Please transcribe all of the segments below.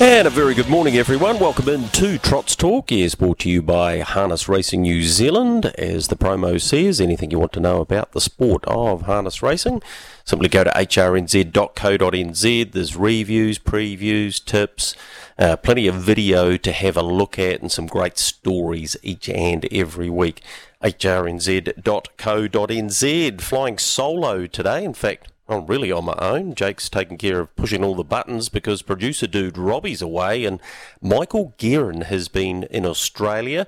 And a very good morning, everyone. Welcome in to Trots Talk. Is brought to you by Harness Racing New Zealand. As the promo says, anything you want to know about the sport of harness racing, simply go to hrnz.co.nz. There's reviews, previews, tips, uh, plenty of video to have a look at, and some great stories each and every week. hrnz.co.nz. Flying solo today, in fact I'm really on my own. Jake's taking care of pushing all the buttons because producer dude Robbie's away, and Michael Guerin has been in Australia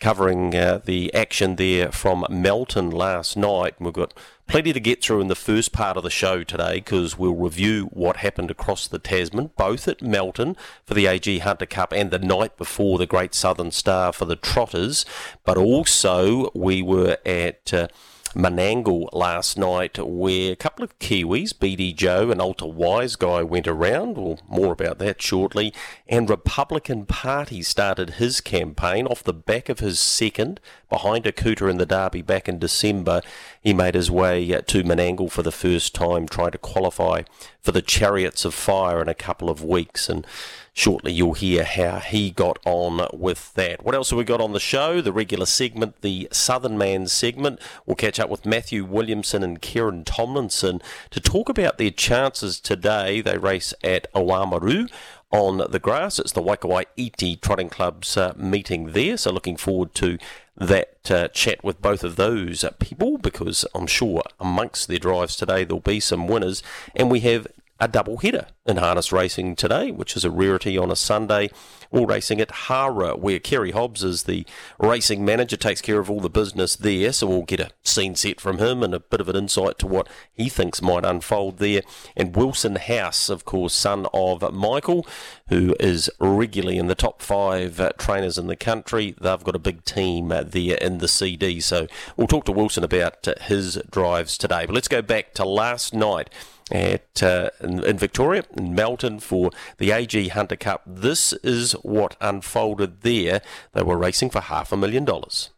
covering uh, the action there from Melton last night. We've got plenty to get through in the first part of the show today because we'll review what happened across the Tasman, both at Melton for the AG Hunter Cup and the night before the Great Southern Star for the Trotters, but also we were at. Uh, Menangle last night, where a couple of Kiwis, BD Joe and Ultra Wise Guy, went around. Well, more about that shortly. And Republican Party started his campaign off the back of his second behind Akuta in the Derby back in December. He made his way uh, to Menangle for the first time, trying to qualify for the Chariots of Fire in a couple of weeks. And Shortly, you'll hear how he got on with that. What else have we got on the show? The regular segment, the Southern Man segment. We'll catch up with Matthew Williamson and Kerryn Tomlinson to talk about their chances today. They race at Oamaru on the grass. It's the Waikowai Iti Trotting Club's uh, meeting there, so looking forward to that uh, chat with both of those people because I'm sure amongst their drives today there'll be some winners. And we have a double header in harness racing today, which is a rarity on a Sunday. All racing at Hawera, where Carey Hobbs is the racing manager, takes care of all the business there. So we'll get a scene set from him and a bit of an insight to what he thinks might unfold there. And Wilson House, of course, son of Michael, who is regularly in the top five trainers in the country. They've got a big team there in the CD. So we'll talk to Wilson about his drives today. But let's go back to last night at uh, in, in, Victoria, in Melton, for the AG Hunter Cup. This is what unfolded there. They were racing for half a million dollars.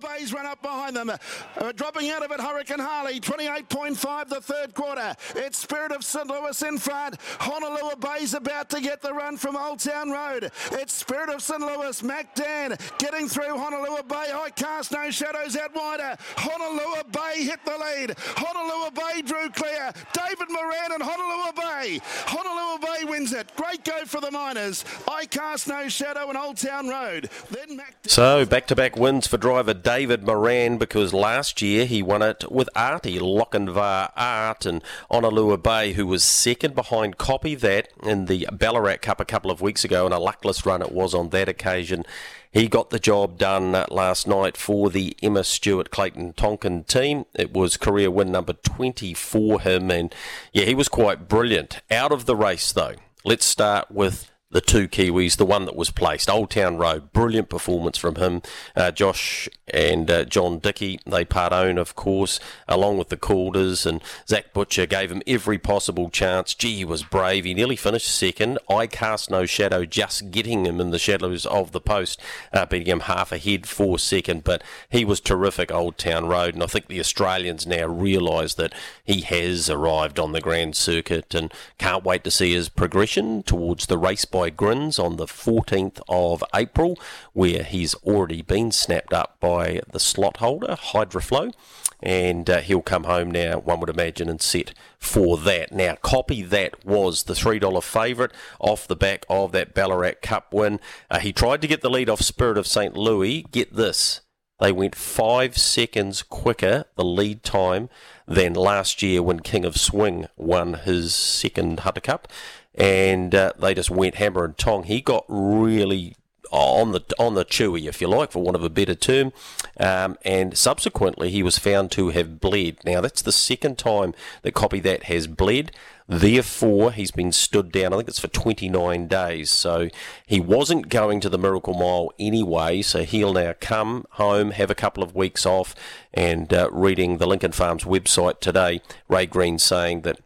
Bay's run up behind them. Uh, dropping out of it, Hurricane Harley, 28.5 the third quarter. It's Spirit of St. Louis in front. Honolulu Bay's about to get the run from Old Town Road. It's Spirit of St. Louis, Mac Dan getting through Honolulu Bay. I cast no shadows out wider. Honolulu Bay hit the lead. Honolulu Bay drew clear. David Moran and Honolulu Bay. Honolulu Bay wins it. Great go for the Miners. I cast no shadow in Old Town Road. Then Mac. So back to back wins for driver David Moran because last year he won it with Artie Lochinvar Art and Honolulu Bay, who was second behind Copy That in the Ballarat Cup a couple of weeks ago, and a luckless run it was on that occasion. He got the job done last night for the Emma Stewart Clayton Tonkin team. It was career win number 20 for him, and yeah, he was quite brilliant. Out of the race, though, let's start with the two Kiwis, the one that was placed, Old Town Road, brilliant performance from him. Uh, Josh and uh, John Dickey, they part own, of course, along with the Calders, and Zach Butcher gave him every possible chance. Gee, he was brave. He nearly finished second. I cast no shadow, just getting him in the shadows of the post, uh, beating him half ahead for second, but he was terrific, Old Town Road, and I think the Australians now realise that he has arrived on the grand circuit and can't wait to see his progression towards the race Grins on the 14th of April, where he's already been snapped up by the slot holder, Hydroflow, and uh, he'll come home now, one would imagine, and set for that. Now, copy that was the $3 favourite off the back of that Ballarat Cup win. Uh, he tried to get the lead off Spirit of St. Louis. Get this. They went five seconds quicker, the lead time, than last year when King of Swing won his second Hunter Cup and uh, they just went hammer and tong. He got really on the on the chewy, if you like, for want of a better term. Um, and subsequently, he was found to have bled. Now, that's the second time that Copy That has bled. Therefore, he's been stood down. I think it's for 29 days. So he wasn't going to the Miracle Mile anyway. So he'll now come home, have a couple of weeks off, and uh, reading the Lincoln Farms website today, Ray Green saying that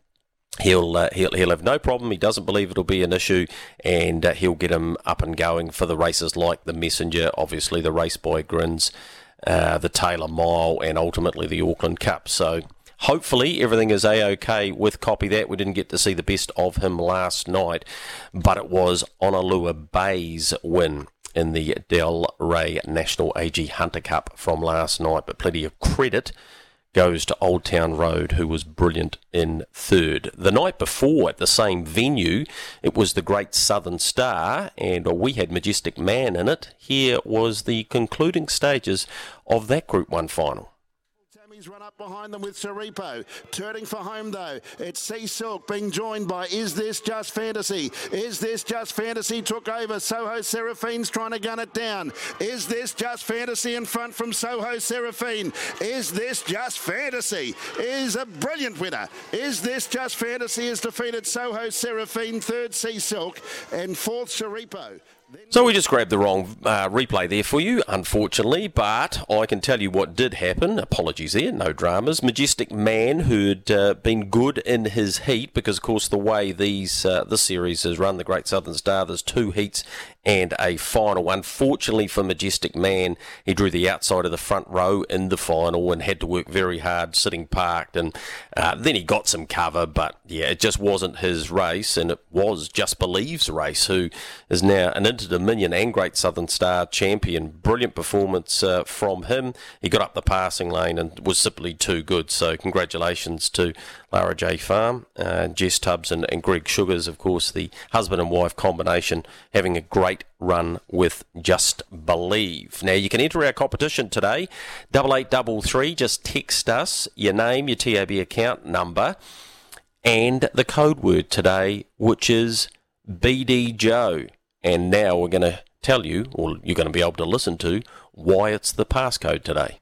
He'll, uh, he'll he'll have no problem. He doesn't believe it'll be an issue, and uh, he'll get him up and going for the races like the Messenger, obviously the Race Boy Grins, uh, the Taylor Mile, and ultimately the Auckland Cup. So hopefully everything is a-okay with Copy That. We didn't get to see the best of him last night, but it was Honolulu Bay's win in the Del Rey National AG Hunter Cup from last night, but plenty of credit goes to Old Town Road, who was brilliant in third. The night before, at the same venue, it was the Great Southern Star, and we had Majestic Man in it. Here was the concluding stages of that Group 1 final. He's run up behind them with Saripo. Turning for home though. It's Sea Silk being joined by Is This Just Fantasy? Is This Just Fantasy took over. Soho Seraphine's trying to gun it down. Is This Just Fantasy in front from Soho Seraphine? Is This Just Fantasy? Is a brilliant winner. Is This Just Fantasy has defeated Soho Seraphine, third Sea Silk, and fourth Saripo. So we just grabbed the wrong uh, replay there for you, unfortunately, but I can tell you what did happen. Apologies there, no dramas. Majestic Man, who'd uh, been good in his heat, because of course the way these uh, this series is run, the Great Southern Star, there's two heats and a final. Unfortunately for Majestic Man, he drew the outside of the front row in the final and had to work very hard sitting parked. And uh, then he got some cover, but yeah, it just wasn't his race, and it was Just Believe's race, who is now an Inter Dominion and Great Southern Star champion. Brilliant performance uh, from him. He got up the passing lane and was simply too good. So congratulations to Lara J. Farm, uh, Jess Tubbs, and, and Greg Sugars, of course, the husband and wife combination, having a great run with Just Believe. Now, you can enter our competition today, double eight double three. Just text us your name, your TAB account number, and the code word today, which is BD Joe. And now we're going to tell you, or you're going to be able to listen to, why it's the passcode today.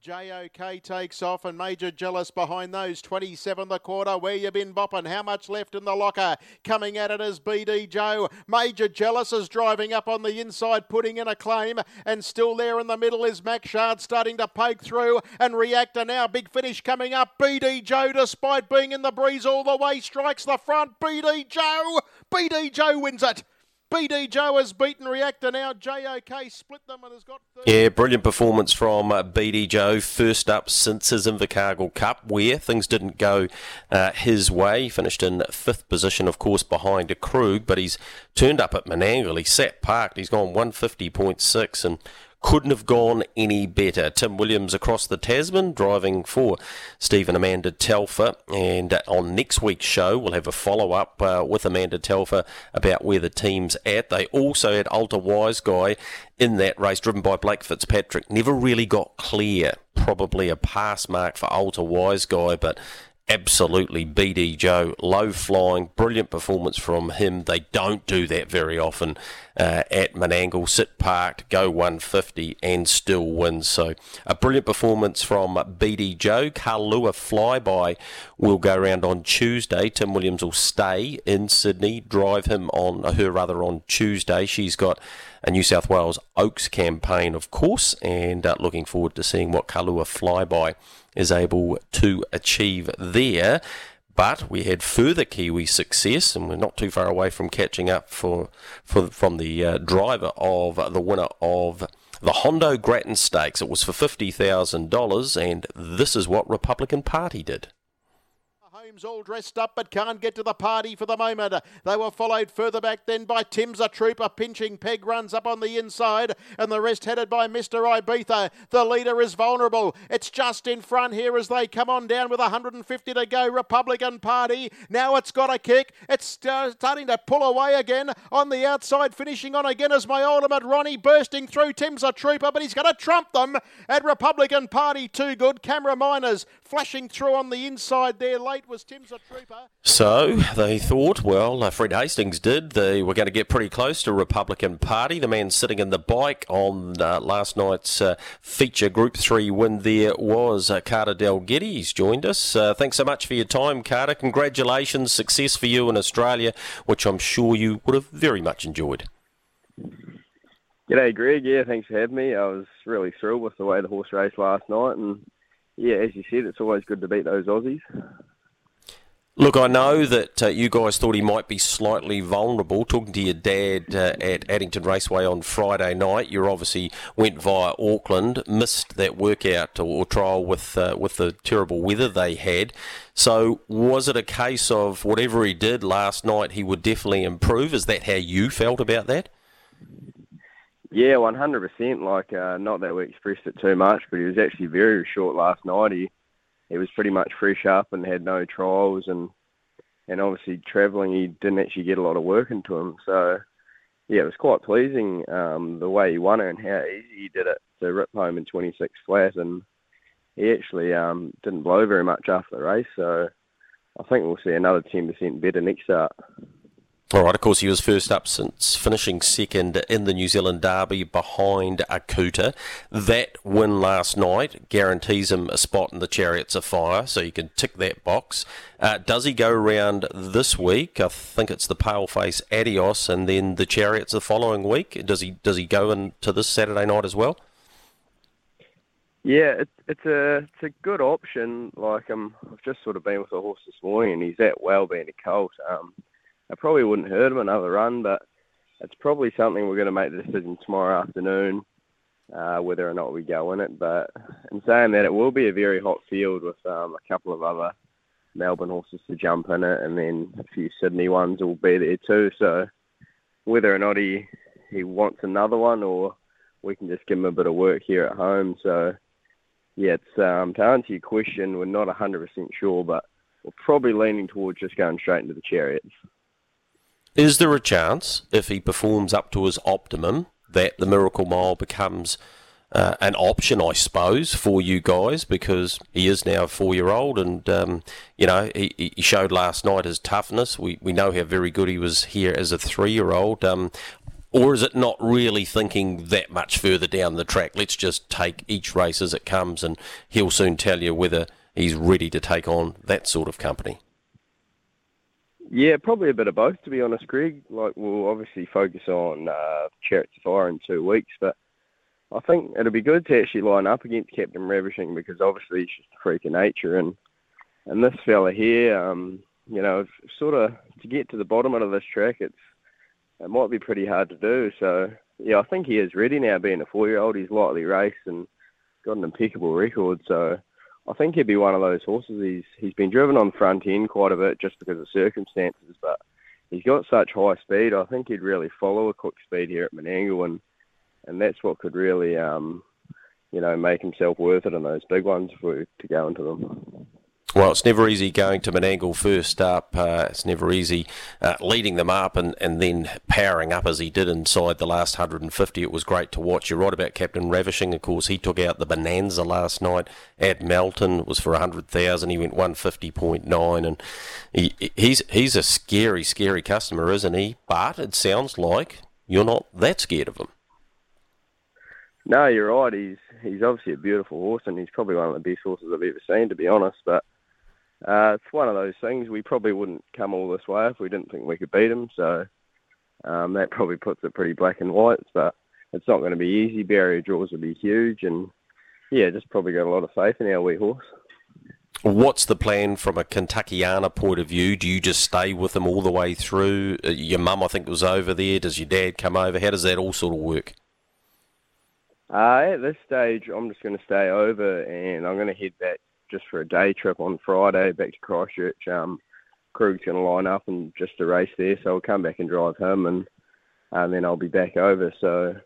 JOK takes off and Major Jealous behind those. 27 the quarter. Where you been bopping? How much left in the locker? Coming at it as BD Joe. Major Jealous is driving up on the inside, putting in a claim. And still there in the middle is Mac Shard starting to poke through and reactor now. Big finish coming up. BD Joe, despite being in the breeze all the way, strikes the front. BD Joe. BD Joe wins it. BD Joe has beaten Reactor now. JOK split them and has got. Yeah, brilliant performance from uh, BD Joe. First up since his Invercargill Cup, where things didn't go uh, his way. He finished in fifth position, of course, behind a Krug, but he's turned up at Menangle. He sat parked. He's gone 150.6 and couldn't have gone any better. Tim Williams across the Tasman driving for Stephen Amanda Telfer. And on next week's show, we'll have a follow up uh, with Amanda Telfer about where the team's at. They also had Alta Wise Guy in that race, driven by Blake Fitzpatrick. Never really got clear. Probably a pass mark for Alta Wise Guy, but absolutely BD Joe, low flying, brilliant performance from him. They don't do that very often uh, at Menangle. Sit parked, go 150 and still win. So a brilliant performance from BD Joe. Karlua Flyby will go around on Tuesday. Tim Williams will stay in Sydney, drive him on her rather on Tuesday. She's got a New South Wales Oaks campaign, of course, and uh, looking forward to seeing what Kalua Flyby is able to achieve there. But we had further Kiwi success, and we're not too far away from catching up for, for from the uh, driver of the winner of the Hondo Grattan Stakes. It was for $50,000, and this is what Republican Party did all dressed up but can't get to the party for the moment. They were followed further back then by Tim's a Trooper. Pinching Peg runs up on the inside and the rest headed by Mr. Ibiza. The leader is vulnerable. It's just in front here as they come on down with 150 to go. Republican Party. Now it's got a kick. It's starting to pull away again on the outside. Finishing on again as my ultimate Ronnie bursting through. Tim's a Trooper but he's going to trump them at Republican Party. Too good. Camera Miners flashing through on the inside there. Late was Tim's a trooper. So they thought, well, uh, Fred Hastings did. They were going to get pretty close to Republican Party. The man sitting in the bike on uh, last night's uh, feature Group 3 win there was uh, Carter Dalgety. He's joined us. Uh, thanks so much for your time, Carter. Congratulations. Success for you in Australia, which I'm sure you would have very much enjoyed. G'day, Greg. Yeah, thanks for having me. I was really thrilled with the way the horse raced last night and yeah, as you said, it's always good to beat those Aussies. Look, I know that uh, you guys thought he might be slightly vulnerable. Talking to your dad uh, at Addington Raceway on Friday night, you obviously went via Auckland, missed that workout or, trial with uh, with the terrible weather they had. So, was it a case of whatever he did last night, he would definitely improve? Is that how you felt about that? Yeah, one hundred percent. Like, uh, not that we expressed it too much, but he was actually very short last night. He he was pretty much fresh up and had no trials and and obviously travelling he didn't actually get a lot of work into him so yeah it was quite pleasing um, the way he won it and how easy he did it to rip home in 26 flat and he actually um, didn't blow very much after the race so I think we'll see another 10% better next start. All right, of course, he was first up since finishing second in the New Zealand Derby behind Akuta. That win last night guarantees him a spot in the Chariots of Fire, so you can tick that box. Uh, does he go around this week? I think it's the Paleface Adios and then the Chariots the following week. Does he does he go into this Saturday night as well? Yeah, it's it's a it's a good option. Like um, I've just sort of been with a horse this morning, and he's at well being a colt. Um, I probably wouldn't hurt him another run, but it's probably something we're going to make the decision tomorrow afternoon uh, whether or not we go in it. But in saying that, it will be a very hot field with um, a couple of other Melbourne horses to jump in it, and then a few Sydney ones will be there too. So whether or not he he wants another one, or we can just give him a bit of work here at home. So yeah, it's um, to answer your question, we're not 100% sure, but we're probably leaning towards just going straight into the chariots. Is there a chance, if he performs up to his optimum, that the Miracle Mile becomes uh, an option, I suppose, for you guys because he is now a four-year-old, and um, you know he, he, showed last night his toughness. We we know how very good he was here as a three-year-old. Um, or is it not really thinking that much further down the track? Let's just take each race as it comes, and he'll soon tell you whether he's ready to take on that sort of company. Yeah, probably a bit of both, to be honest, Greg. Like, we'll obviously focus on uh, Chariots of Fire in two weeks, but I think it'll be good to actually line up against Captain Ravishing because obviously he's just a freak of nature, and and this fella here, um, you know, sort of to get to the bottom of this track, it's it might be pretty hard to do. So yeah, I think he is ready now. Being a four-year-old, he's lightly raced and got an impeccable record. So I think he'd be one of those horses. He's he's been driven on front end quite a bit just because of circumstances, but he's got such high speed. I think he'd really follow a quick speed here at Menangle, and and that's what could really um, you know make himself worth it in those big ones we to go into them. Well, it's never easy going to Menangle first up. Uh, it's never easy uh, leading them up and, and then powering up as he did inside the last 150. It was great to watch. You're right about Captain Ravishing. Of course, he took out the Bonanza last night at Melton. It was for 100,000. He went 150.9. And he, he's, he's a scary, scary customer, isn't he? But it sounds like you're not that scared of him. No, you're right. He's he's obviously a beautiful horse, and he's probably one of the best horses I've ever seen, to be honest. But uh, it's one of those things. We probably wouldn't come all this way if we didn't think we could beat them. So um, that probably puts it pretty black and white. But it's not going to be easy. Barrier draws will be huge, and yeah, just probably got a lot of faith in our wee horse. What's the plan from a Kentuckiana point of view? Do you just stay with them all the way through? Uh, your mum, I think, was over there. Does your dad come over? How does that all sort of work? Uh, at this stage, I'm just going to stay over and I'm going to head back just for a day trip on Friday back to Christchurch. Um, Krug's going to line up and just a race there, so I'll come back and drive him, and and then I'll be back over. So,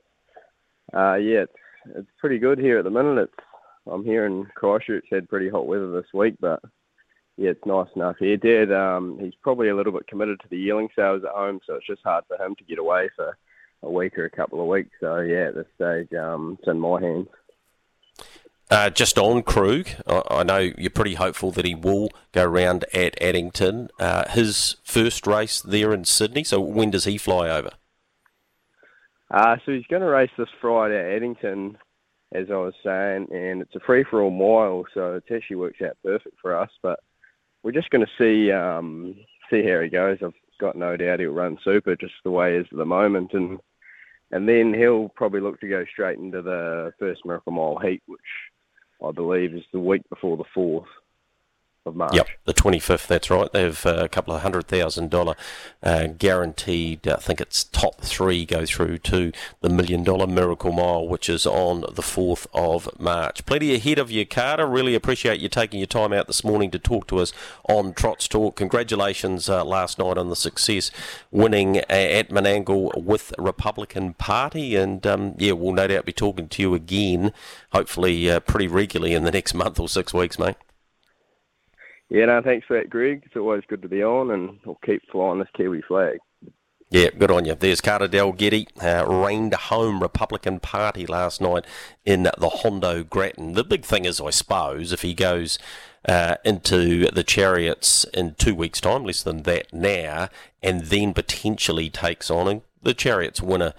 uh, yeah, it's it's pretty good here at the minute. It's I'm here in Christchurch. Had pretty hot weather this week, but yeah, it's nice enough here. Dad, um, he's probably a little bit committed to the yearling sales at home, so it's just hard for him to get away for a week or a couple of weeks. So yeah, at this stage, um, it's in my hands. Uh, just on Krug, I, know you're pretty hopeful that he will go round at Addington. Uh, his first race there in Sydney. So when does he fly over? Uh, so he's going to race this Friday at Addington, as I was saying, and it's a free for all mile, so it actually works out perfect for us. But we're just going to see um, see how he goes. I've got no doubt he'll run super, just the way he is at the moment, and and then he'll probably look to go straight into the first Miracle Mile heat, which I believe is the week before the fourth. Of March. Yep, the 25th, that's right. They have uh, a couple of hundred thousand dollar uh, guaranteed, I think it's top three go through to the million dollar Miracle Mile, which is on the 4th of March. Plenty ahead of you, Carter. Really appreciate you taking your time out this morning to talk to us on Trots Talk. Congratulations uh, last night on the success winning at Menangle with Republican Party. And um, yeah, we'll no doubt be talking to you again, hopefully uh, pretty regularly in the next month or six weeks, mate. Yeah, no, thanks for that, Greg. It's always good to be on, and we'll keep flying this Kiwi flag. Yeah, good on you. There's Carter Dalgety, uh, reigned home Republican Party last night in the Hondo Grattan. The big thing is, I suppose, if he goes uh, into the chariots in two weeks' time, less than that now, and then potentially takes on the chariots winner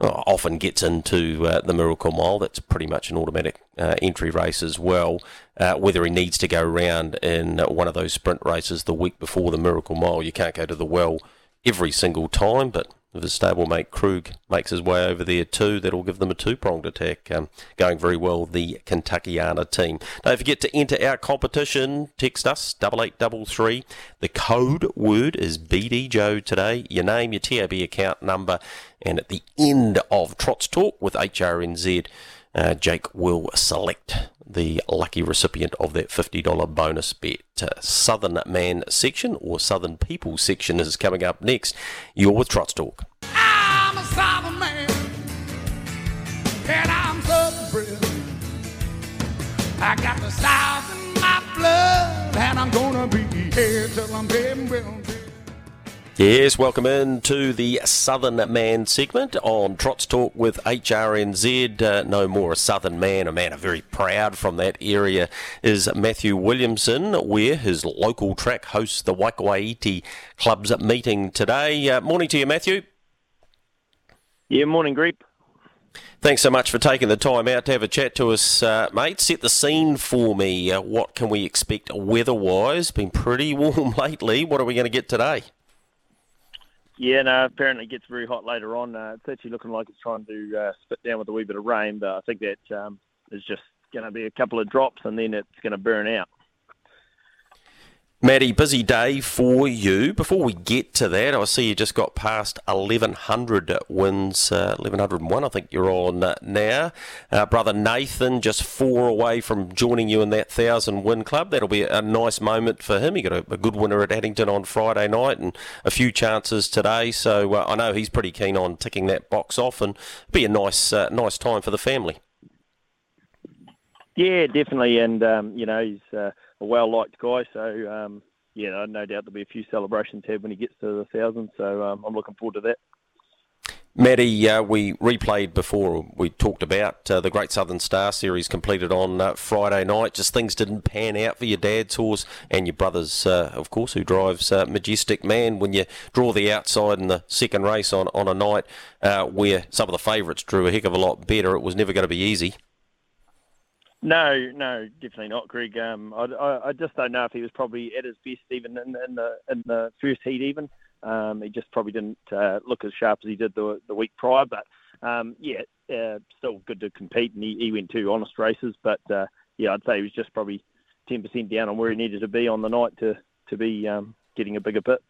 often gets into uh, the Miracle Mile. That's pretty much an automatic uh, entry race as well. Uh, whether he needs to go around in one of those sprint races the week before the Miracle Mile, you can't go to the well every single time, but if his stablemate Krug makes his way over there too, that'll give them a two-pronged attack. Um, going very well, the Kentuckiana team. Don't forget to enter our competition. Text us, double eight double three. The code word is BD Joe today. Your name, your TAB account number, and at the end of Trots Talk with HRNZ, uh, Jake will select the lucky recipient of that $50 bonus bet. Uh, Southern Man section or Southern People section is coming up next. You're with Trots Talk. I'm a Southern man, and I'm. I got the South in my blood, and I'm gonna be here till I'm dead. Yes, welcome in to the Southern Man segment on Trots Talk with HRNZ. Uh, no more a Southern man, a man very proud from that area is Matthew Williamson, where his local track hosts the Waikouaiti Club's meeting today. Uh, morning to you, Matthew. Yeah, morning, Greg. Thanks so much for taking the time out to have a chat to us, uh, mate. Set the scene for me. Uh, what can we expect weather-wise? Been pretty warm lately. What are we going to get today? Yeah, no, apparently it gets very hot later on. Uh, it's actually looking like it's trying to uh, spit down with a wee bit of rain, but I think that um, is just going to be a couple of drops and then it's going to burn out. Maddie, busy day for you. Before we get to that, I see you just got past 1,100 wins, uh, 1,101 I think you're on uh, now. Uh, brother Nathan just four away from joining you in that 1,000 win club. That'll be a nice moment for him. He got a, a, good winner at Addington on Friday night and a few chances today, so uh, I know he's pretty keen on ticking that box off and be a nice, uh, nice time for the family. Yeah, definitely, and um, you know he's uh, a well liked guy. So um, yeah, no doubt there'll be a few celebrations here when he gets to the thousand. So um, I'm looking forward to that. Matty, uh, we replayed before. We talked about uh, the Great Southern Star Series completed on uh, Friday night. Just things didn't pan out for your dad's horse and your brother's, uh, of course, who drives uh, Majestic Man. When you draw the outside in the second race on, on a night uh, where some of the favourites drew a heck of a lot better, it was never going to be easy. No, no, definitely not, Greg. Um, I, I, I, just don't know if he was probably at his best even in, in the in the first heat. Even um, he just probably didn't uh, look as sharp as he did the the week prior. But um, yeah, uh, still good to compete, and he, he went two honest races. But uh, yeah, I'd say he was just probably ten percent down on where he needed to be on the night to to be um, getting a bigger bit.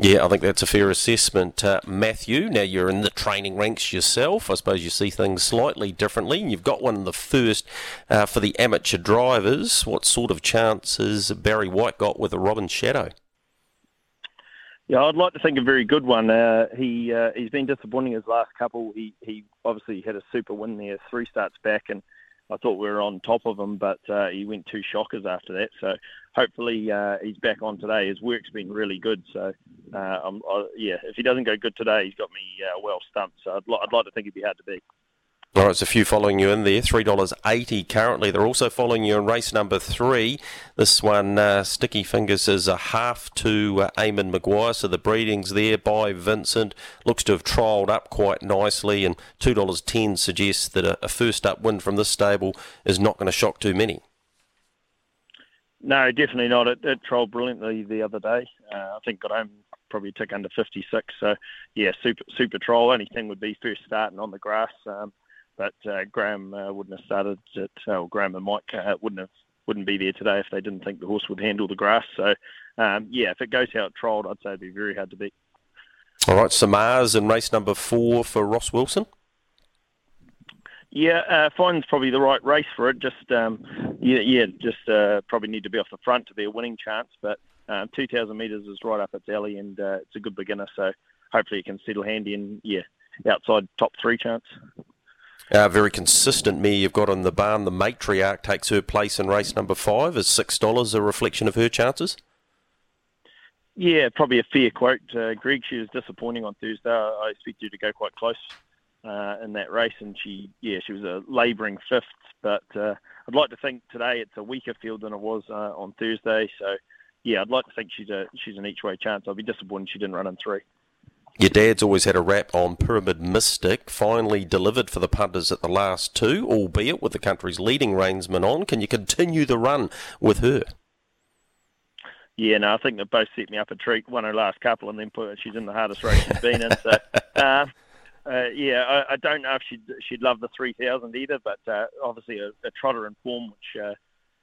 Yeah, I think that's a fair assessment, uh, Matthew. Now you're in the training ranks yourself. I suppose you see things slightly differently. You've got one in the first uh, for the amateur drivers. What sort of chance has Barry White got with a Robin Shadow? Yeah, I'd like to think a very good one. Uh, he uh, he's been disappointing his last couple. He he obviously had a super win there, three starts back, and I thought we were on top of him, but uh, he went two shockers after that. So hopefully uh, he's back on today. His work's been really good. So uh, I, yeah, if he doesn't go good today, he's got me uh, well stumped. So I'd, li- I'd like to think he'd be hard to beat. All right, there's a few following you in there. Three dollars eighty currently. They're also following you in race number three. This one, uh, Sticky Fingers, is a half to uh, Eamon Maguire. So the breeding's there by Vincent. Looks to have trialled up quite nicely, and two dollars ten suggests that a, a first up win from this stable is not going to shock too many. No, definitely not. It, it trialled brilliantly the other day. Uh, I think got home probably tick under 56. So, yeah, super super trial. Only thing would be first starting on the grass. Um, but uh, Graham uh, wouldn't have started it. Uh, Graham and Mike uh, wouldn't have wouldn't be there today if they didn't think the horse would handle the grass. So, um, yeah, if it goes how out trialled, I'd say it'd be very hard to beat. All right, Samars in race number four for Ross Wilson. Yeah, uh, Fine's probably the right race for it. Just um, yeah, yeah, just uh, probably need to be off the front to be a winning chance. But um, 2,000 metres is right up its alley, and uh, it's a good beginner. So hopefully it can settle handy and yeah, outside top three chance. Uh, very consistent mare you've got on the barn. The matriarch takes her place in race number five. Is six dollars a reflection of her chances? Yeah, probably a fair quote, uh, Greg. She was disappointing on Thursday. I expect you to go quite close uh, in that race, and she, yeah, she was a labouring fifth. But uh, I'd like to think today it's a weaker field than it was uh, on Thursday. So, yeah, I'd like to think she's a she's an each way chance. I'd be disappointed she didn't run in three. Your dad's always had a rap on Pyramid Mystic, finally delivered for the punters at the last two, albeit with the country's leading reinsman on. Can you continue the run with her? Yeah, no, I think they both set me up a treat. Won her last couple, and then put she's in the hardest race she's been in. So, uh, uh, yeah, I, I, don't know if she'd she'd love the three thousand either, but uh, obviously a, a, trotter in form, which uh,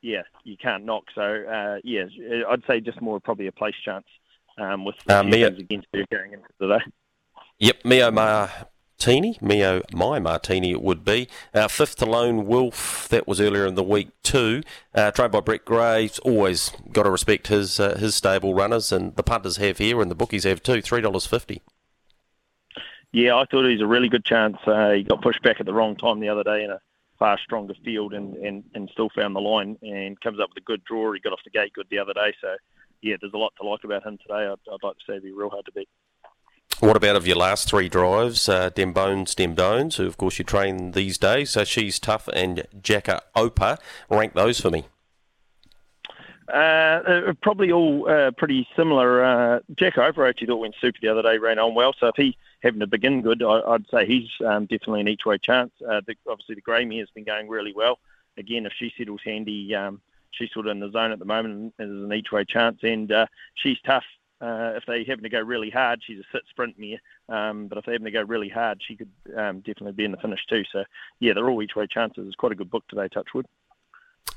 yeah, you can't knock. So uh, yeah, I'd say just more probably a place chance um, with the uh, Mio, against her going into today. Yep, Mio Martini, Mio My Martini it would be. Uh, fifth to Lone Wolf, that was earlier in the week too. Uh, trained by Brett Gray, always got to respect his uh, his stable runners, and the punters have here, and the bookies have too. Three dollars fifty. Yeah, I thought he was a really good chance. Uh, he got pushed back at the wrong time the other day in a far stronger field and, and, and still found the line and comes up with a good draw. He got off the gate good the other day. So, yeah, there's a lot to like about him today. I'd, I'd like to say it'd be real hard to beat. What about of your last three drives, uh, Dem Bones, Dem Bones, who of course you train these days? So she's tough and Jacka Opa. Rank those for me. Uh, uh probably all uh, pretty similar. Uh, Jack Opa actually thought went super the other day, ran on well. So if he having to begin good, I, would say he's um, definitely an each way chance. Uh, the, obviously the grey mare has been going really well. Again, if she settles handy, um, she's sort of in the zone at the moment and is an each way chance. And uh, she's tough. If they happen to go really hard, she's a sit sprint mare. Um, but if they happen to go really hard, she could um, definitely be in the finish too. So yeah, they're all each way chances. It's quite a good book today, Touchwood.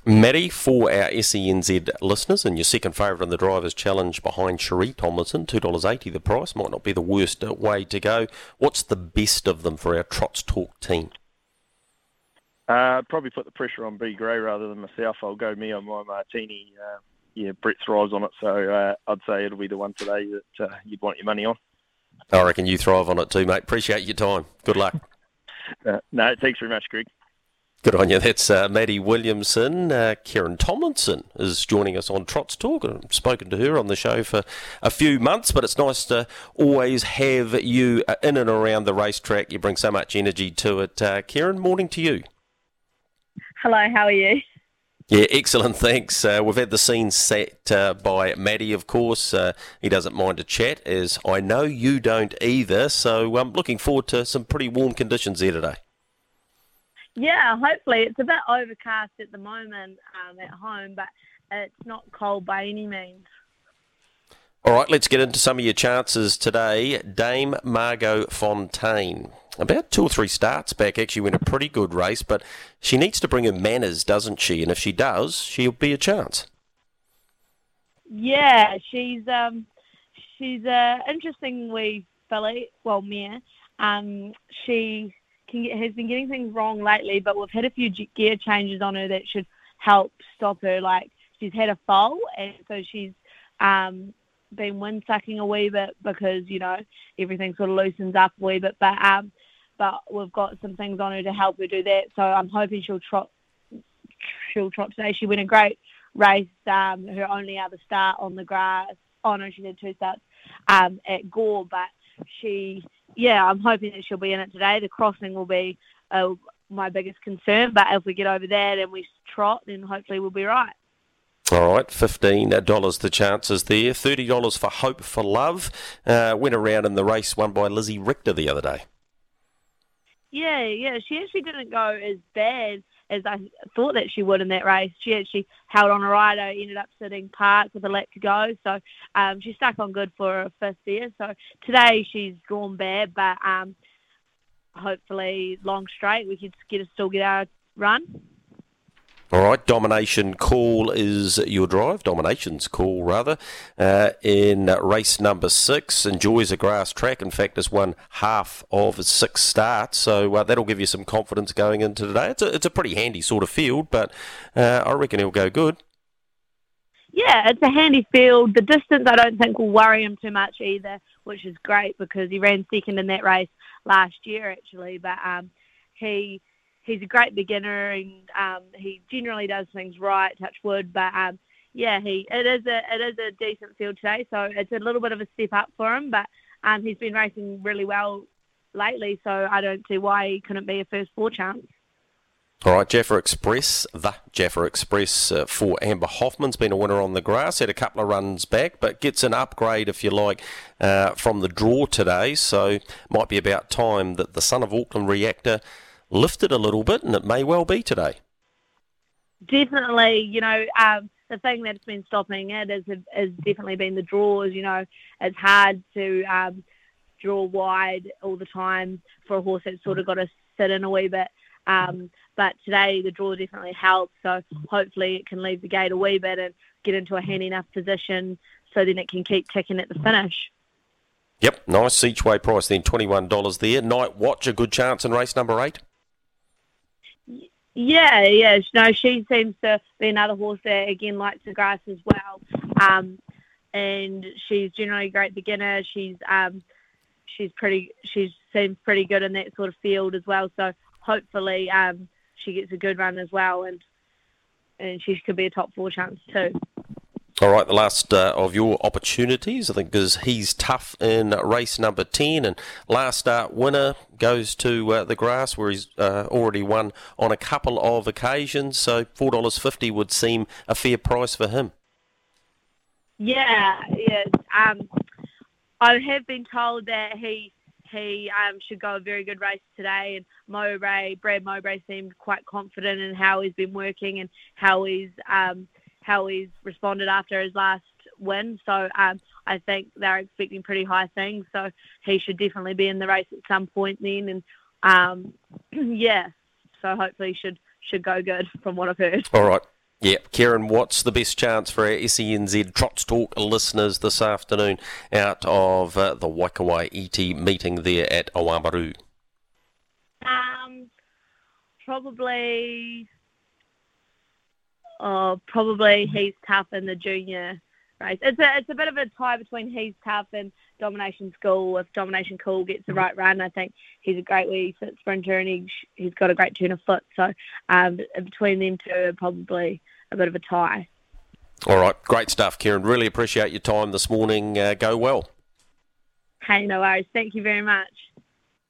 Maddie, for our SENZ listeners, and your second favourite in the Drivers' Challenge behind Cherie Tomlinson, $2.80 the price, might not be the worst way to go. What's the best of them for our Trots Talk team? Uh, probably put the pressure on B Gray rather than myself. I'll go Mio My Martini. Uh, yeah, Brett thrives on it, so uh, I'd say it'll be the one today that uh, you'd want your money on. I reckon you thrive on it too, mate. Appreciate your time. Good luck. Uh, no, thanks very much, Greg. Good on you. That's uh, Maddie Williamson. Uh, Kerryn Tomlinson is joining us on Trots Talk. I've spoken to her on the show for a few months, but it's nice to always have you uh, in and around the racetrack. You bring so much energy to it. Uh, Kerryn, morning to you. Hello, how are you? Yeah, excellent. Thanks. Uh, we've had the scene set uh, by Maddie, of course. Uh, he doesn't mind a chat, as I know you don't either. So I'm looking forward to some pretty warm conditions there today. Yeah, hopefully. It's a bit overcast at the moment um, at home, but it's not cold by any means. All right, let's get into some of your chances today. Dame Margot Fontaine. About two or three starts back, actually went a pretty good race, but she needs to bring her manners, doesn't she? And if she does, she'll be a chance. Yeah, she's um, she's a interesting wee filly, well mare. Um, she can get, has been getting things wrong lately, but we've had a few gear changes on her that should help stop her. Like she's had a fall, and so she's um, been wind sucking a wee bit because you know everything sort of loosens up a wee bit. But um, but we've got some things on her to help her do that. So I'm hoping she'll trot. She'll trot today. She went a great race. Um, her only other start on the grass. Oh no, she did two starts um, at Gore, but she yeah, I'm hoping that she'll be in it today. The crossing will be uh, my biggest concern, but if we get over that and we trot, then hopefully we'll be right. All right, fifteen dollars the chances there. Thirty dollars for Hope for Love. Uh, went around in the race won by Lizzie Richter the other day. Yeah, yeah, she actually didn't go as bad as I thought that she would in that race. She actually held on a rider, ended up sitting park with a lap to go. So um, she stuck on good for a fifth there. So today she's gone bad, but um, hopefully long straight we could get still get our run. All right, Domination Call is your drive. Domination's call, rather. Uh, in race number six, enjoys a grass track. In fact, has won half of six starts, so uh, that'll give you some confidence going into today. It's a, it's a pretty handy sort of field, but uh, I reckon he'll go good. Yeah, it's a handy field. The distance I don't think will worry him too much either, which is great because he ran second in that race last year actually. But um, he he's a great beginner and um, he generally does things right. Touch wood, but um, yeah, he it is a it is a decent field today, so it's a little bit of a step up for him. But um, he's been racing really well lately, so I don't see why he couldn't be a first four chance. All right, Jaffa Express, the Jaffa Express uh, for Amber Hoffman's been a winner on the grass. Had a couple of runs back, but gets an upgrade, if you like, uh, from the draw today. So might be about time that the Son of Auckland reactor lifted a little bit, and it may well be today. Definitely, you know, um, the thing that's been stopping it is has definitely been the draws. You know, it's hard to um, draw wide all the time for a horse that's sort of got to sit in a wee bit. Um, but today the draw definitely helps, so hopefully it can leave the gate a wee bit and get into a handy enough position so then it can keep ticking at the finish. Yep, nice each way price then, $21 there. Night Watch, a good chance in race number eight? Yeah, yeah. No, she seems to be another horse that again likes the grass as well. Um, and she's generally a great beginner. She's um, she's pretty. She seems pretty good in that sort of field as well. So hopefully, um, she gets a good run as well, and and she could be a top four chance too. All right, the last uh, of your opportunities, I think, is he's tough in race number 10. And last start winner goes to uh, the grass, where he's uh, already won on a couple of occasions. So $4.50 would seem a fair price for him. Yeah, yeah. Um, I have been told that he he um, should go a very good race today. And Mowbray, Brad Mowbray seemed quite confident in how he's been working and how he's. Um, how he's responded after his last win. So um, I think they're expecting pretty high things. So he should definitely be in the race at some point then. And um, yeah, so hopefully should should go good from what I've heard. All right. Yeah, Kerryn, what's the best chance for our SENZ Trots Talk listeners this afternoon out of uh, the Waikouaiti meeting there at Oamaru? Um, probably oh, probably he's tough in the junior race. It's a it's a bit of a tie between he's tough and Domination's Call. If Domination Call gets the right run, I think he's a great wee sprinter and he's he's got a great turn of foot. So um, between them two, probably a bit of a tie. All right, great stuff, Kerryn. Really appreciate your time this morning. Uh, go well. Hey, no worries. Thank you very much.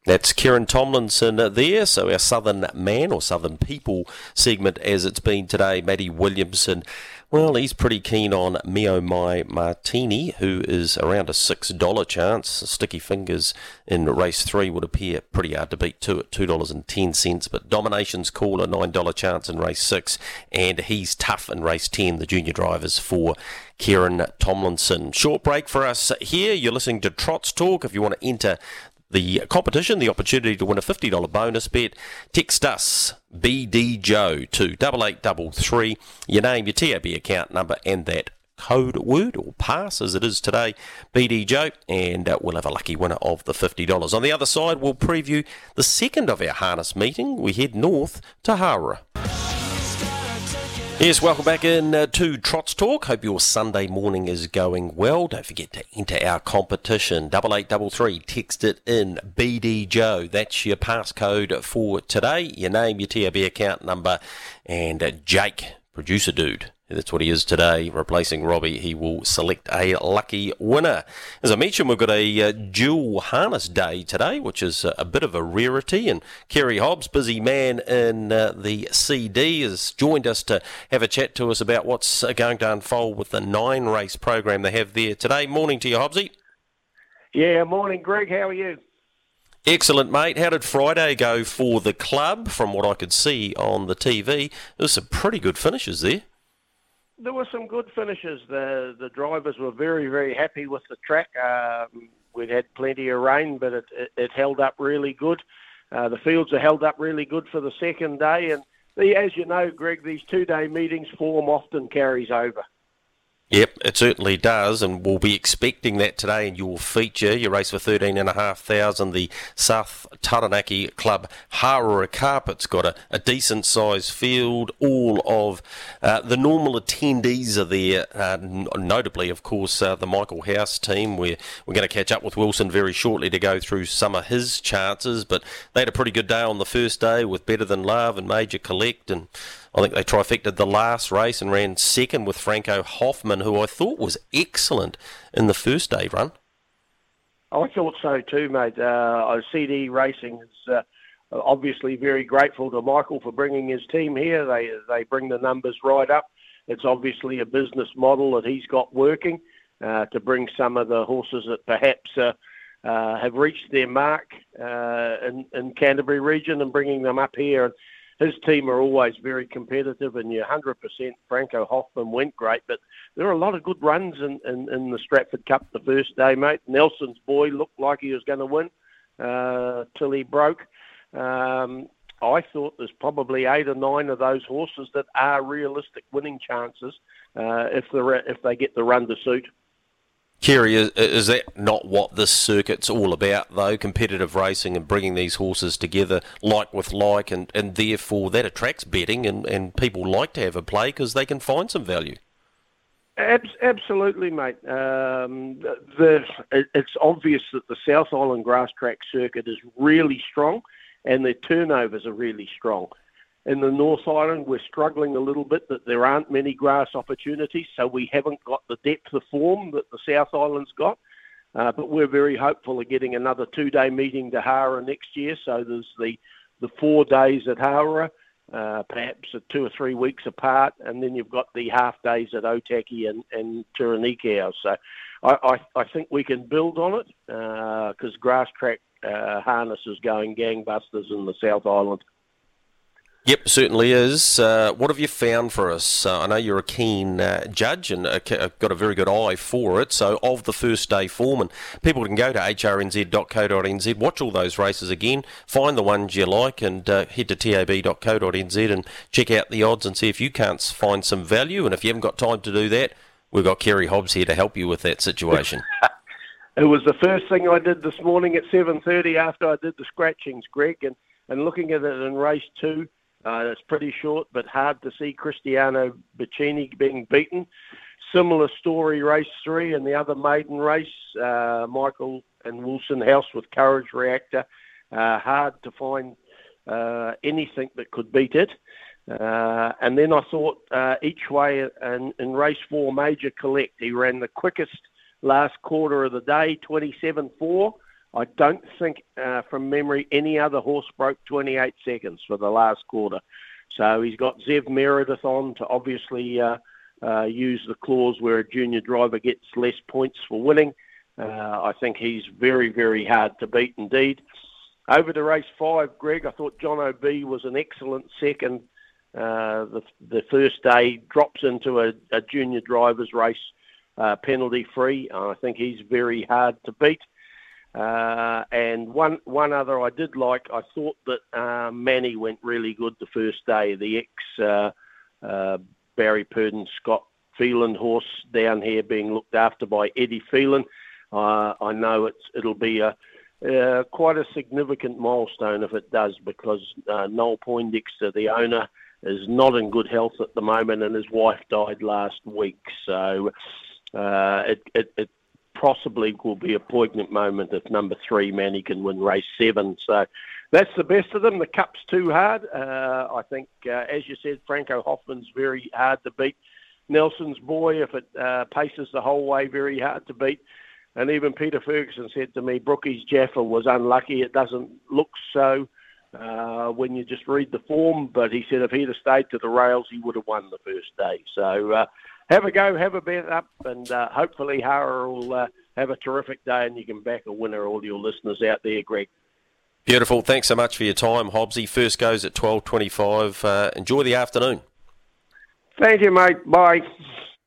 That's Kerryn Tomlinson there. So our Southern Man or Southern People segment, as it's been today, Matty Williamson. Well, he's pretty keen on Mio My Martini, who is around a $6 chance. Sticky fingers in race three would appear pretty hard to beat too at $2.10. But Domination's Call, a $9 chance in race six. And he's tough in race 10, the junior drivers for Kerryn Tomlinson. Short break for us here. You're listening to Trots Talk. If you want to enter the competition, the opportunity to win a $50 bonus bet, text us BD Joe to 8833, your name, your TAB account number, and that code word or pass as it is today, BD Joe, and uh, we'll have a lucky winner of the $50. On the other side, we'll preview the second of our harness meeting. We head north to Hawera. Yes, welcome back in uh, to Trots Talk. Hope your Sunday morning is going well. Don't forget to enter our competition. Double eight double three. Text it in. BD Joe. That's your passcode for today. Your name, your TAB account number, and uh, Jake, producer dude, that's what he is today, replacing Robbie. He will select a lucky winner. As I mentioned, we've got a uh, dual harness day today, which is a, a bit of a rarity. And Carey Hobbs, busy man in uh, the CD, has joined us to have a chat to us about what's uh, going to unfold with the nine race program they have there today. Morning to you, Hobbsy. Yeah, morning, Greg. How are you? Excellent, mate. How did Friday go for the club? From what I could see on the TV, there's some pretty good finishes there there were some good finishes. The the drivers were very very happy with the track. Um, we'd had plenty of rain, but it, it, it held up really good. Uh, the fields are held up really good for the second day, and the, as you know, Greg, these two-day meetings form often carries over. Yep, it certainly does, and we'll be expecting that today in your feature. Your race for thirteen and a half thousand. The South Taranaki Club Hāora Carpet's got a, a decent sized field. All of uh, the normal attendees are there, uh, notably, of course, uh, the Michael House team. We're, we're going to catch up with Wilson very shortly to go through some of his chances, but they had a pretty good day on the first day with Better Than Love and Major Collect and I think they trifected the last race and ran second with Franco Hoffman, who I thought was excellent in the first day run. I thought so too, mate. Uh, CD Racing is uh, obviously very grateful to Michael for bringing his team here. They they bring the numbers right up. It's obviously a business model that he's got working uh, to bring some of the horses that perhaps uh, uh, have reached their mark uh, in, in Canterbury region and bringing them up here. And his team are always very competitive, and you're 100% Franco Hoffman went great, but there are a lot of good runs in, in, in the Stratford Cup the first day, mate. Nelson's boy looked like he was going to win uh, till he broke. Um, I thought there's probably eight or nine of those horses that are realistic winning chances uh, if, if they get the run to suit. Carey, is, is, that not what this circuit's all about, though? Competitive racing and bringing these horses together, like with like, and, and therefore that attracts betting, and, and people like to have a play because they can find some value. Absolutely, mate. Um, the, it's obvious that the South Island grass track circuit is really strong, and their turnovers are really strong in the North Island, we're struggling a little bit that there aren't many grass opportunities, so we haven't got the depth of form that the South Island's got. Uh, but we're very hopeful of getting another two-day meeting to Hawera next year. So there's the the four days at Hawera, uh, perhaps two or three weeks apart, and then you've got the half days at Otaki and, and Tauherenikau. So I, I, I think we can build on it because uh, grass track uh, harness is going gangbusters in the South Island. Yep, certainly is. Uh, what have you found for us? Uh, I know you're a keen uh, judge and uh, got a very good eye for it. So, of the first day form, and people can go to hrnz.co.nz, watch all those races again, find the ones you like, and uh, head to tab.co.nz and check out the odds and see if you can't find some value. And if you haven't got time to do that, we've got Carey Hobbs here to help you with that situation. it was the first thing I did this morning at 7:30 after I did the scratchings, Greg, and and looking at it in race two uh, it's pretty short, but hard to see Cristiano Bacchini being beaten. Similar story, race three, and the other maiden race, uh, Michael and Wilson House with Courage Reactor. Uh, hard to find uh, anything that could beat it. Uh, and then I thought uh, each way in, in race four, Major Collect, he ran the quickest last quarter of the day, 27 4. I don't think, uh, from memory, any other horse broke 28 seconds for the last quarter. So he's got Zev Meredith on to obviously uh, uh, use the clause where a junior driver gets less points for winning. Uh, I think he's very, very hard to beat indeed. Over to race five, Greg, I thought John O'B was an excellent second. Uh, the, the first day drops into a, a junior driver's race uh, penalty free. I think he's very hard to beat. Uh, and one one other I did like, I thought that uh, Manny went really good the first day. The ex uh, uh, Barry Purdon Scott Phelan horse down here being looked after by Eddie Phelan. Uh, I know it's it'll be a quite a significant milestone if it does because Noel Poindexter, the owner, is not in good health at the moment, and his wife died last week. So it, it, it possibly will be a poignant moment if number three Manny can win race seven. So that's the best of them. The cup's too hard. Uh, I think, uh, as you said, Franco Hoffman's very hard to beat. Nelson's boy, if it uh, paces the whole way, very hard to beat. And even Peter Ferguson said to me, Brookie's Jaffa was unlucky. It doesn't look so uh, when you just read the form, but he said if he'd have stayed to the rails, he would have won the first day. So uh, have a go, have a bet up, and uh, hopefully Hawera will uh, have a terrific day and you can back a winner, all your listeners out there, Greg. Beautiful. Thanks so much for your time, Hobbsy. First goes at 12.25. Uh, enjoy the afternoon. Thank you, mate. Bye.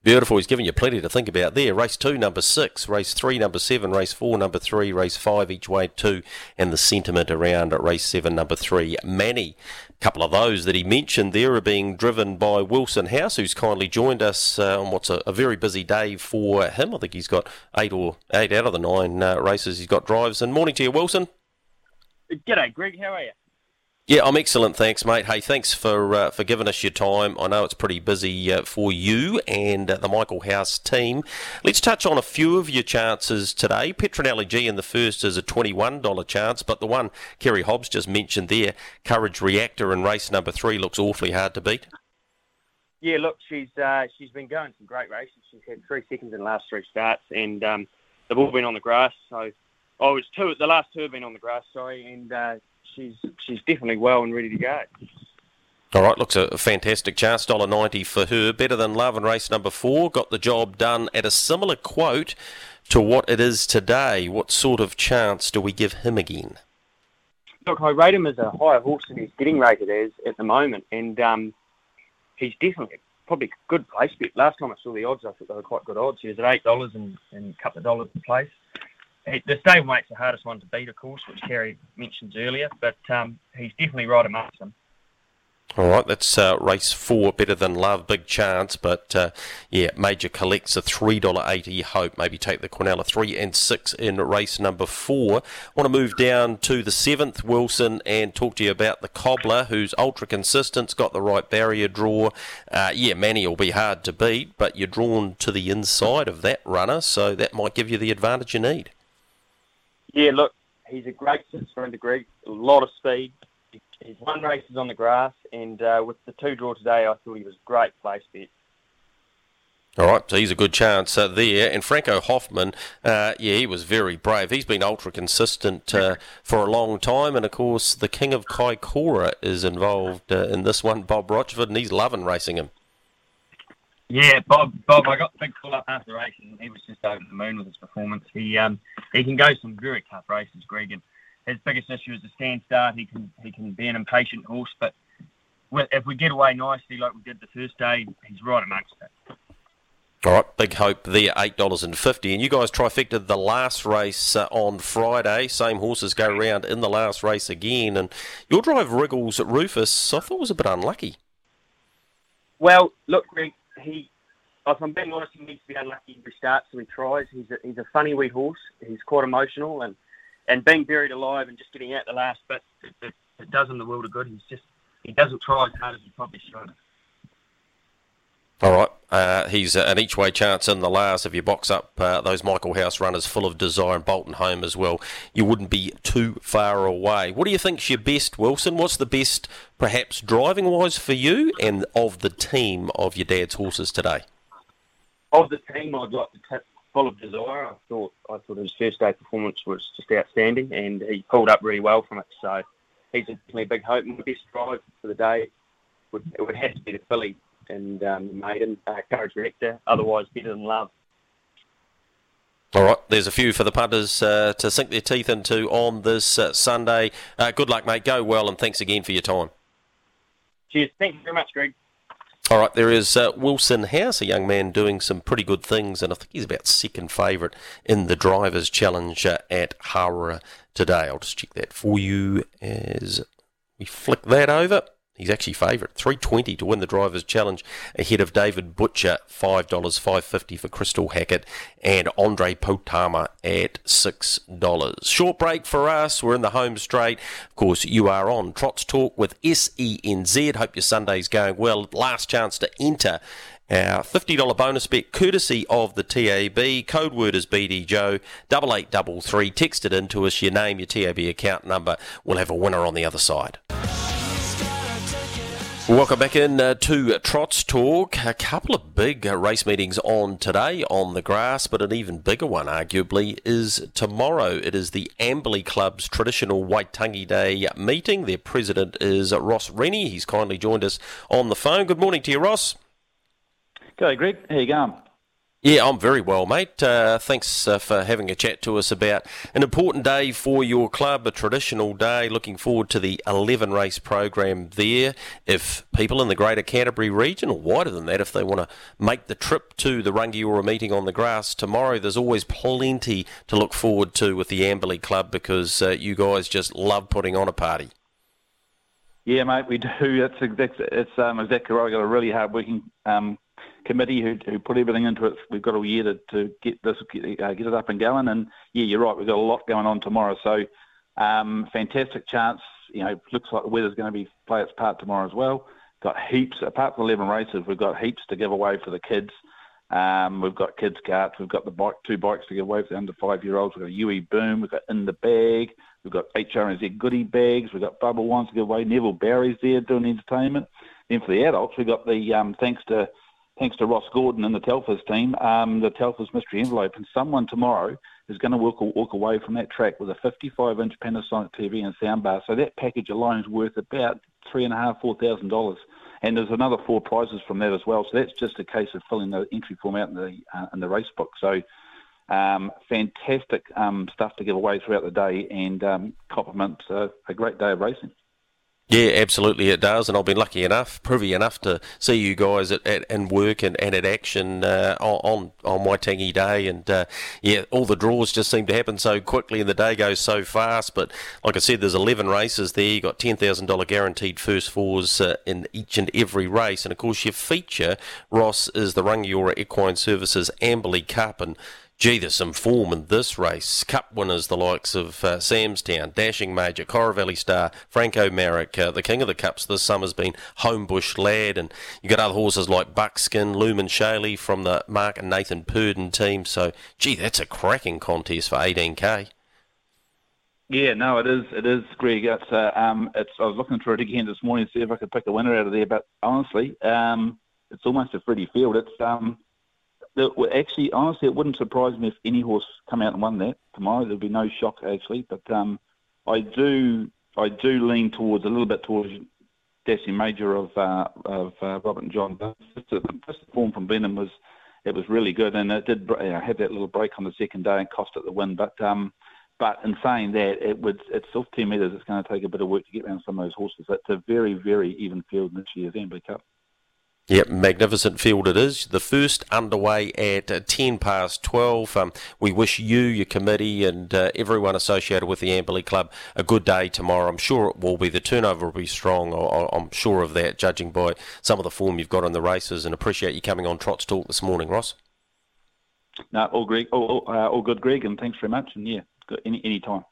Beautiful. He's giving you plenty to think about there. Race two, number six. Race three, number seven. Race four, number three. Race five, each way two. And the sentiment around race seven, number three, Manny. A couple of those that he mentioned there are being driven by Wilson House, who's kindly joined us uh, on what's a, a, very busy day for him. I think he's got eight or eight out of the nine uh, races he's got drives. And morning to you, Wilson. G'day, Greg. How are you? Yeah, I'm excellent, thanks, mate. Hey, thanks for uh, for giving us your time. I know it's pretty busy uh, for you and uh, the Michael House team. Let's touch on a few of your chances today. Petronelli G in the first is a $21 chance, but the one Carey Hobbs just mentioned there, Courage Reactor in race number three, looks awfully hard to beat. Yeah, look, she's uh, she's been going some great races. She's had three seconds in the last three starts, and um, they've all been on the grass. So, oh, it's two. The last two have been on the grass, sorry, and uh, she's she's definitely well and ready to go. All right, looks a fantastic chance. Dollar ninety for her, better than Love and Race number four. Got the job done at a similar quote to what it is today. What sort of chance do we give him again? Look, I rate him as a higher horse than he's getting rated as at the moment, and um, he's definitely probably a good place bet. Last time I saw the odds, I thought they were quite good odds. He was at eight dollars and, and a couple of dollars in place the stable mate's the hardest one to beat, of course, which Carey mentioned earlier, but um, he's definitely right amongst them. All right, that's uh, race four, better than love, big chance, but uh, yeah, major collects a three dollar eighty. Hope maybe take the Quinella three and six in race number four. I want to move down to the seventh, Wilson, and talk to you about the Cobbler, who's ultra consistent, got the right barrier draw. Uh, yeah, Manny will be hard to beat, but you're drawn to the inside of that runner, so that might give you the advantage you need. Yeah, look, he's a great sprinter, Greg. A lot of speed. He's won races on the grass, and uh, with the two draw today, I thought he was a great place bet. All right, so he's a good chance uh, there. And Franco Hoffman, uh, yeah, he was very brave. He's been ultra consistent uh, for a long time. And of course, the king of Kaikoura is involved uh, in this one, Bob Rochford, and he's loving racing him. Yeah, Bob. Bob, I got big call up after race, and he was just over the moon with his performance. He um, he can go some very tough races, Greg. And his biggest issue is the stand start. He can he can be an impatient horse, but if we get away nicely like we did the first day, he's right amongst it. All right, big hope there, eight dollars and fifty. And you guys trifected the last race uh, on Friday. Same horses go round in the last race again, and your drive wriggles Rufus. I thought was a bit unlucky. Well, look, Greg, he, oh, if I'm being honest, he needs to be unlucky every start, so he tries. He's a, he's a funny wee horse. He's quite emotional, and, and being buried alive and just getting out the last bit, it, it, it does him the world of good. He's just he doesn't try as hard as he probably should. All right. Uh, he's an each way chance in the last. If you box up uh, those Michael House runners full of desire and Bolton home as well, you wouldn't be too far away. What do you think's your best, Wilson? What's the best, perhaps driving wise, for you and of the team of your dad's horses today? Of the team, I'd like to tip full of desire. I thought I thought his first day performance was just outstanding, and he pulled up really well from it. So he's definitely a big hope. My best drive for the day would it would have to be the filly and um, Maiden, uh, Courage Reactor, otherwise better than love. All right, there's a few for the punters uh, to sink their teeth into on this uh, Sunday. Uh, good luck, mate. Go well, and thanks again for your time. Cheers. Thank you very much, Greg. All right, there is uh, Wilson House, a young man doing some pretty good things, and I think he's about second favourite in the Drivers' Challenge uh, at Hawera today. I'll just check that for you as we flick that over. He's actually favourite, three twenty to win the drivers' challenge, ahead of David Butcher, five dollars, five fifty for Crystal Hackett, and Andre Poutama at six dollars. Short break for us. We're in the home straight. Of course, you are on Trots Talk with SENZ. Hope your Sunday's going well. Last chance to enter our $50 bonus bet courtesy of the TAB. Code word is BD Joe, double eight double three. Text it in to us, your name, your TAB account number. We'll have a winner on the other side. Welcome back in uh, to Trots Talk. A couple of big uh, race meetings on today on the grass, but an even bigger one, arguably, is tomorrow. It is the Amberley Club's traditional Waitangi Day meeting. Their president is Ross Rennie. He's kindly joined us on the phone. Good morning to you, Ross. G'day, Greg. How you going? Yeah, I'm very well, mate. Uh, thanks uh, for having a chat to us about an important day for your club, a traditional day. Looking forward to the 11 race program there. If people in the Greater Canterbury region, or wider than that, if they want to make the trip to the Rangiora meeting on the grass tomorrow, there's always plenty to look forward to with the Amberley Club because uh, you guys just love putting on a party. Yeah, mate, we do. That's exactly, it's um, exactly right. We've got a really hard working um, committee who, who put everything into it. We've got a year to, to get this get, uh, get it up and going. And yeah, you're right. We've got a lot going on tomorrow. So um, fantastic chance. You know, looks like the weather's going to be play its part tomorrow as well. Got heaps apart from 11 races. We've got heaps to give away for the kids. Um, we've got kids carts. We've got the bike, two bikes to give away for the under five year olds. We've got a UE Boom. We've got in the bag. We've got HRNZ goodie bags. We've got bubble ones to give away. Neville Barry's there doing entertainment. Then for the adults, we've got the um, thanks to thanks to Ross Gordon and the Telfers team, um, the Telfers mystery envelope, and someone tomorrow is going to walk, walk away from that track with a 55-inch Panasonic TV and soundbar. So that package alone is worth about three and a half, four thousand dollars. And there's another four prizes from that as well. So that's just a case of filling the entry form out in the uh, in the race book. So um, fantastic um, stuff to give away throughout the day, and um, complements uh, a great day of racing. Yeah, absolutely it does, and I've been lucky enough, privy enough to see you guys at, at and work and, and at action uh, on on Waitangi Day, and uh, yeah, all the draws just seem to happen so quickly, and the day goes so fast. But like I said, there's 11 races there. You got ten thousand dollar guaranteed first fours uh, in each and every race, and of course your feature, Ross, is the Rangiora Equine Services Amberley Cup, and Gee, there's some form in this race. Cup winners, the likes of uh, Samstown, Dashing Major, Valley Star, Franco Merrick. Uh, the king of the cups this summer's been Homebush Lad, and you've got other horses like Buckskin, Lumen Shaley from the Mark and Nathan Purdon team. So, gee, that's a cracking contest for 18k. Yeah, no, it is. It is, Greg. It's, uh, um, it's. I was looking through it again this morning to see if I could pick a winner out of there, but honestly, um, it's almost a Freddie Field. It's um, actually, honestly, it wouldn't surprise me if any horse come out and won that tomorrow. There'd be no shock actually, but um, I do, I do lean towards a little bit towards Dashing Major of uh, of uh, Robert and John. Just the, form from Benham was it was really good, and it did you know, have that little break on the second day and cost it the win. But um, but in saying that, it would it's off ten metres. It's going to take a bit of work to get around some of those horses. It's a very very even field this year's Amberley Cup. Yep, magnificent field it is. The first underway at uh, 10 past 12. Um, we wish you, your committee, and uh, everyone associated with the Amberley Club a good day tomorrow. I'm sure it will be. The turnover will be strong. I'm sure of that, judging by some of the form you've got in the races, and appreciate you coming on Trots Talk this morning, Ross. No, all, Greg, all, all, uh, all good, Greg, and thanks very much. And yeah, any time.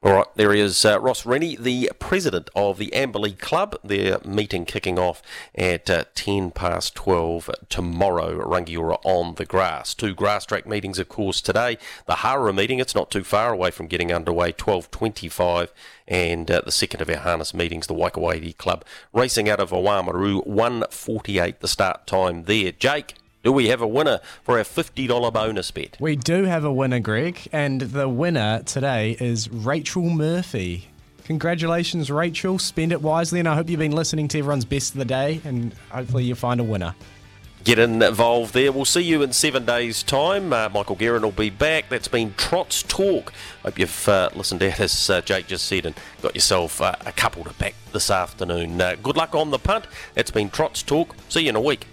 All right, there he is, uh, Ross Rennie, the president of the Amberley Club. Their meeting kicking off at uh, 10 past 12 tomorrow, Rangiora on the grass. Two grass track meetings, of course, today. The Hawera meeting, it's not too far away from getting underway, 12.25. And uh, the second of our harness meetings, the Waikouaiti Club, racing out of Oamaru, 1.48 the start time there. Jake, do we have a winner for our $50 bonus bet? We do have a winner, Greg, and the winner today is Rachel Murphy. Congratulations, Rachel. Spend it wisely, and I hope you've been listening to everyone's best of the day, and hopefully you'll find a winner. Get involved there. We'll see you in seven days' time. Uh, Michael Guerin will be back. That's been Trots Talk. Hope you've uh, listened out, as uh, Jake just said, and got yourself uh, a couple to back this afternoon. Uh, good luck on the punt. It's been Trots Talk. See you in a week.